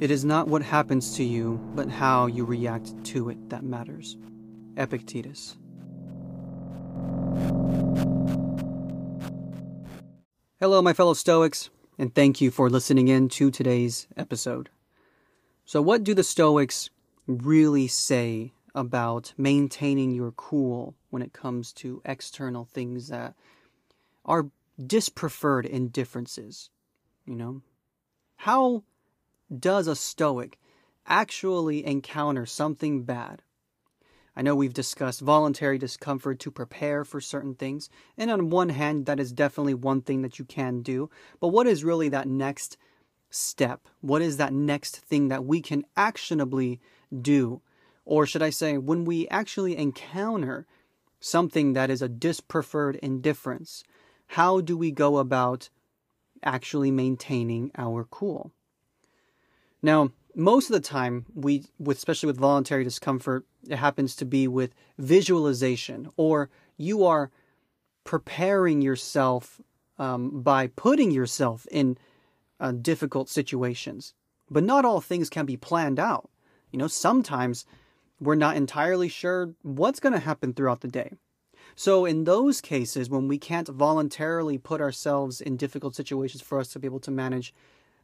It is not what happens to you, but how you react to it that matters. Epictetus. Hello, my fellow Stoics, and thank you for listening in to today's episode. So, what do the Stoics really say about maintaining your cool when it comes to external things that are dispreferred indifferences? You know, how does a Stoic actually encounter something bad? I know we've discussed voluntary discomfort to prepare for certain things, and on one hand, that is definitely one thing that you can do. But what is really that next step? What is that next thing that we can actionably do? Or should I say, when we actually encounter something that is a dispreferred indifference, how do we go about actually maintaining our cool? Now, most of the time, we, especially with voluntary discomfort, it happens to be with visualization, or you are preparing yourself um, by putting yourself in uh, difficult situations. But not all things can be planned out. You know, sometimes we're not entirely sure what's going to happen throughout the day. So, in those cases, when we can't voluntarily put ourselves in difficult situations for us to be able to manage,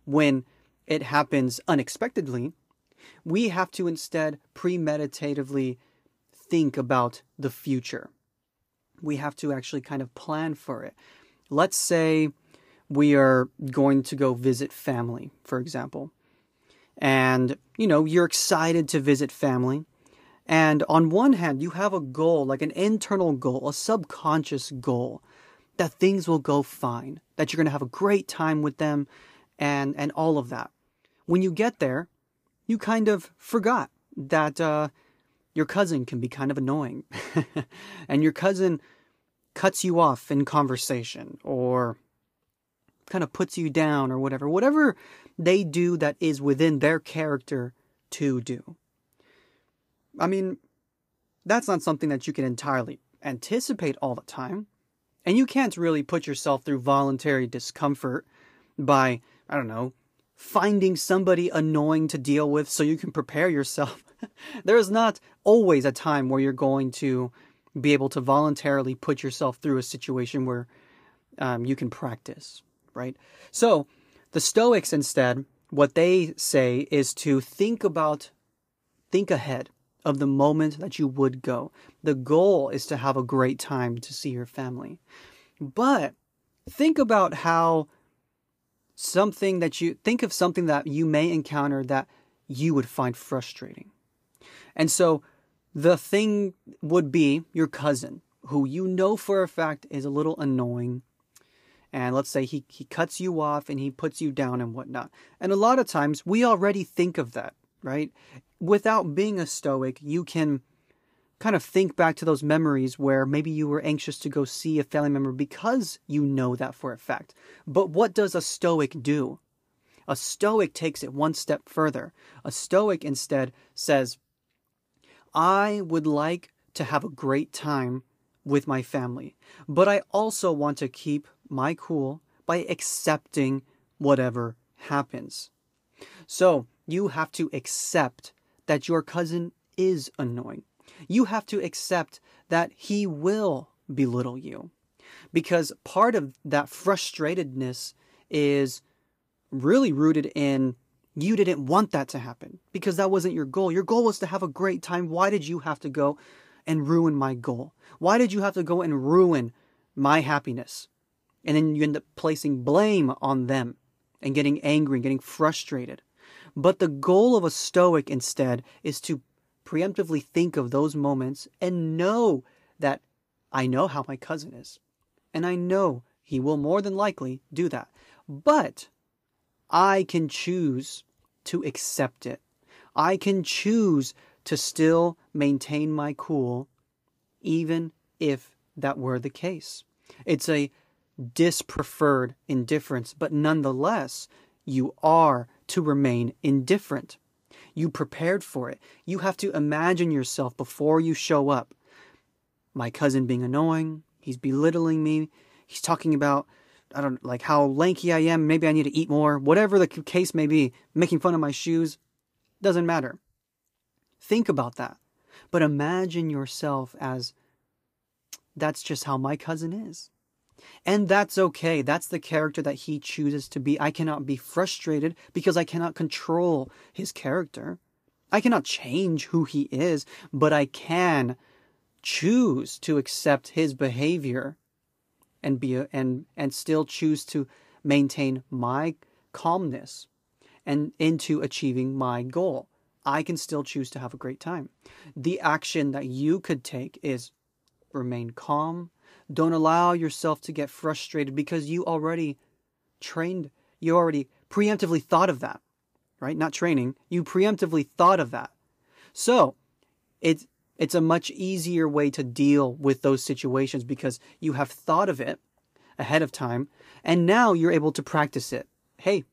when it happens unexpectedly, we have to instead premeditatively think about the future. We have to actually kind of plan for it. Let's say we are going to go visit family, for example. And, you know, you're excited to visit family. And on one hand, you have a goal, like an internal goal, a subconscious goal, that things will go fine, that you're going to have a great time with them, and, and all of that when you get there, you kind of forgot that uh, your cousin can be kind of annoying. and your cousin cuts you off in conversation or kind of puts you down or whatever. Whatever they do that is within their character to do. I mean, that's not something that you can entirely anticipate all the time. And you can't really put yourself through voluntary discomfort by, I don't know, finding somebody annoying to deal with so you can prepare yourself. there is not always a time where you're going to be able to voluntarily put yourself through a situation where um, you can practice, right? So the Stoics instead, what they say is to think about, think ahead of the moment that you would go. The goal is to have a great time to see your family. But think about how something that you think of something that you may encounter that you would find frustrating. And so the thing would be your cousin, who you know for a fact is a little annoying. And let's say he, he cuts you off and he puts you down and whatnot. And a lot of times we already think of that, right? Without being a stoic, you can kind of think back to those memories where maybe you were anxious to go see a family member because you know that for a fact. But what does a stoic do? A stoic takes it one step further. A stoic instead says, I would like to have a great time with my family, but I also want to keep my cool by accepting whatever happens. So you have to accept that your cousin is annoying you have to accept that he will belittle you. Because part of that frustratedness is really rooted in you didn't want that to happen because that wasn't your goal. Your goal was to have a great time. Why did you have to go and ruin my goal? Why did you have to go and ruin my happiness? And then you end up placing blame on them and getting angry and getting frustrated. But the goal of a Stoic instead is to preemptively think of those moments and know that I know how my cousin is. And I know he will more than likely do that. But I can choose to accept it. I can choose to still maintain my cool, even if that were the case. It's a dispreferred indifference, but nonetheless, you are to remain indifferent. You prepared for it. You have to imagine yourself before you show up. My cousin being annoying, he's belittling me, he's talking about I don't like how lanky I am. Maybe I need to eat more. Whatever the case may be, making fun of my shoes doesn't matter. Think about that. But imagine yourself as that's just how my cousin is. And that's okay. That's the character that he chooses to be. I cannot be frustrated because I cannot control his character. I cannot change who he is, but I can choose to accept his behavior and be a, and and still choose to maintain my calmness and into achieving my goal. I can still choose to have a great time. The action that you could take is remain calm. Don't allow yourself to get frustrated because you already trained, you already preemptively thought of that, right? Not training, you preemptively thought of that. So it's, it's a much easier way to deal with those situations because you have thought of it ahead of time and now you're able to practice it. Hey,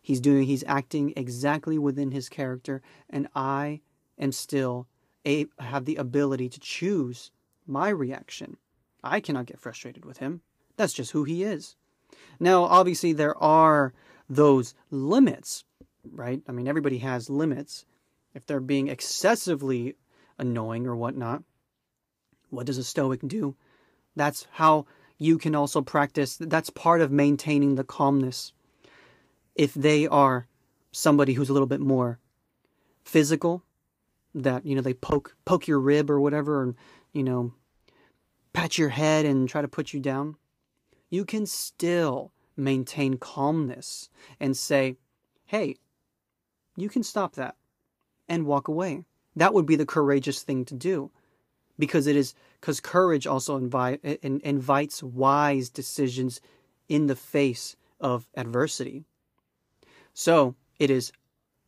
he's doing, he's acting exactly within his character and I am still a, have the ability to choose my reaction. I cannot get frustrated with him. That's just who he is. Now, obviously, there are those limits, right? I mean, everybody has limits. If they're being excessively annoying or whatnot, what does a Stoic do? That's how you can also practice. That's part of maintaining the calmness. If they are somebody who's a little bit more physical, that you know they poke poke your rib or whatever, and you know pat your head and try to put you down, you can still maintain calmness and say, hey, you can stop that and walk away. That would be the courageous thing to do because it is because courage also invite, invites wise decisions in the face of adversity. So it is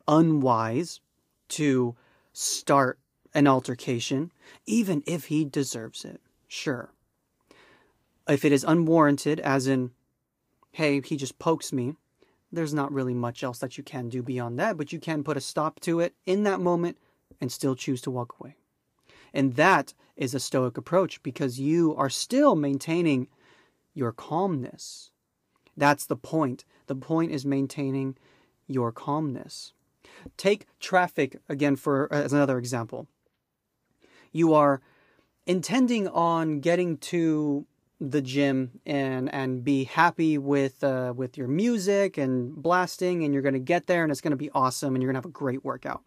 unwise to start an altercation, even if he deserves it. Sure. If it is unwarranted, as in, hey, he just pokes me, there's not really much else that you can do beyond that, but you can put a stop to it in that moment and still choose to walk away. And that is a stoic approach because you are still maintaining your calmness. That's the point. The point is maintaining your calmness. Take traffic again for as another example. You are intending on getting to the gym and and be happy with uh, with your music and blasting and you're going to get there and it's going to be awesome and you're going to have a great workout.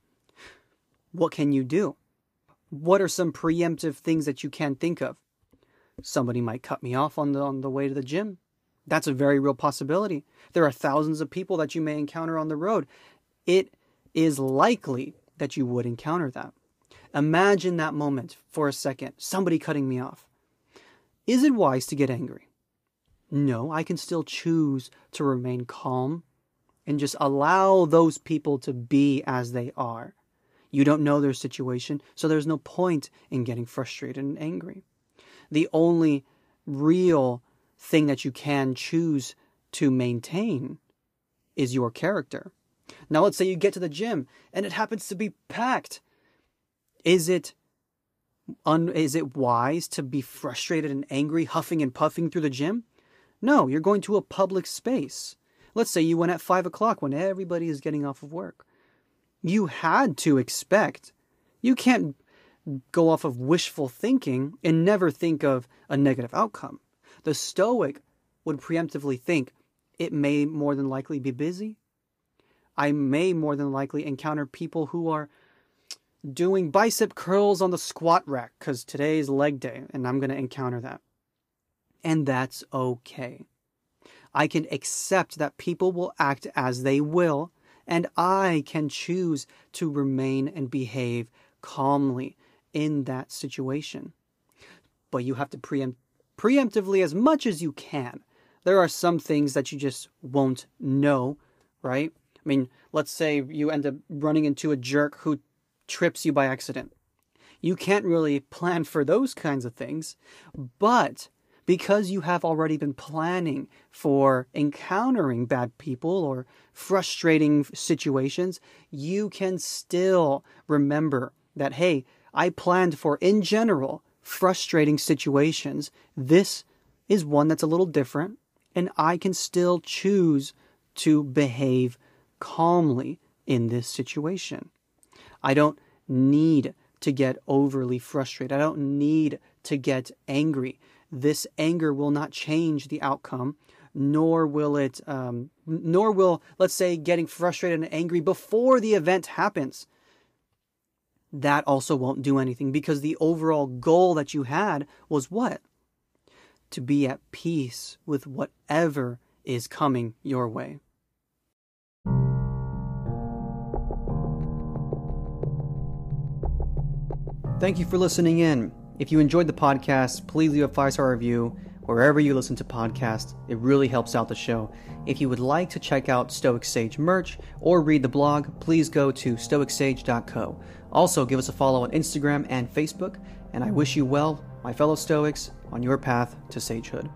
What can you do? What are some preemptive things that you can think of? Somebody might cut me off on the on the way to the gym. That's a very real possibility. There are thousands of people that you may encounter on the road. It is likely that you would encounter that. Imagine that moment for a second, somebody cutting me off. Is it wise to get angry? No, I can still choose to remain calm and just allow those people to be as they are. You don't know their situation, so there's no point in getting frustrated and angry. The only real thing that you can choose to maintain is your character. Now, let's say you get to the gym and it happens to be packed. Is it un, is it wise to be frustrated and angry, huffing and puffing through the gym? No, you're going to a public space. Let's say you went at five o'clock when everybody is getting off of work you had to expect. You can't go off of wishful thinking and never think of a negative outcome. The Stoic would preemptively think it may more than likely be busy. I may more than likely encounter people who are doing bicep curls on the squat rack because today is leg day and I'm going to encounter that. And that's okay. I can accept that people will act as they will and I can choose to remain and behave calmly in that situation. But you have to preempt preemptively as much as you can. There are some things that you just won't know, right? I mean, let's say you end up running into a jerk who trips you by accident. You can't really plan for those kinds of things, but because you have already been planning for encountering bad people or frustrating situations, you can still remember that, hey, I planned for, in general, frustrating situations. This is one that's a little different. and I can still choose to behave calmly in this situation. I don't need to get overly frustrated. I don't need to get angry. This anger will not change the outcome, nor will it, um, nor will, let's say, getting frustrated and angry before the event happens. That also won't do anything because the overall goal that you had was what? To be at peace with whatever is coming your way. Thank you for listening in. If you enjoyed the podcast, please leave a five star review wherever you listen to podcasts. It really helps out the show. If you would like to check out Stoic Sage merch or read the blog, please go to stoicsage.co. Also, give us a follow on Instagram and Facebook, and I wish you well, my fellow Stoics, on your path to sagehood.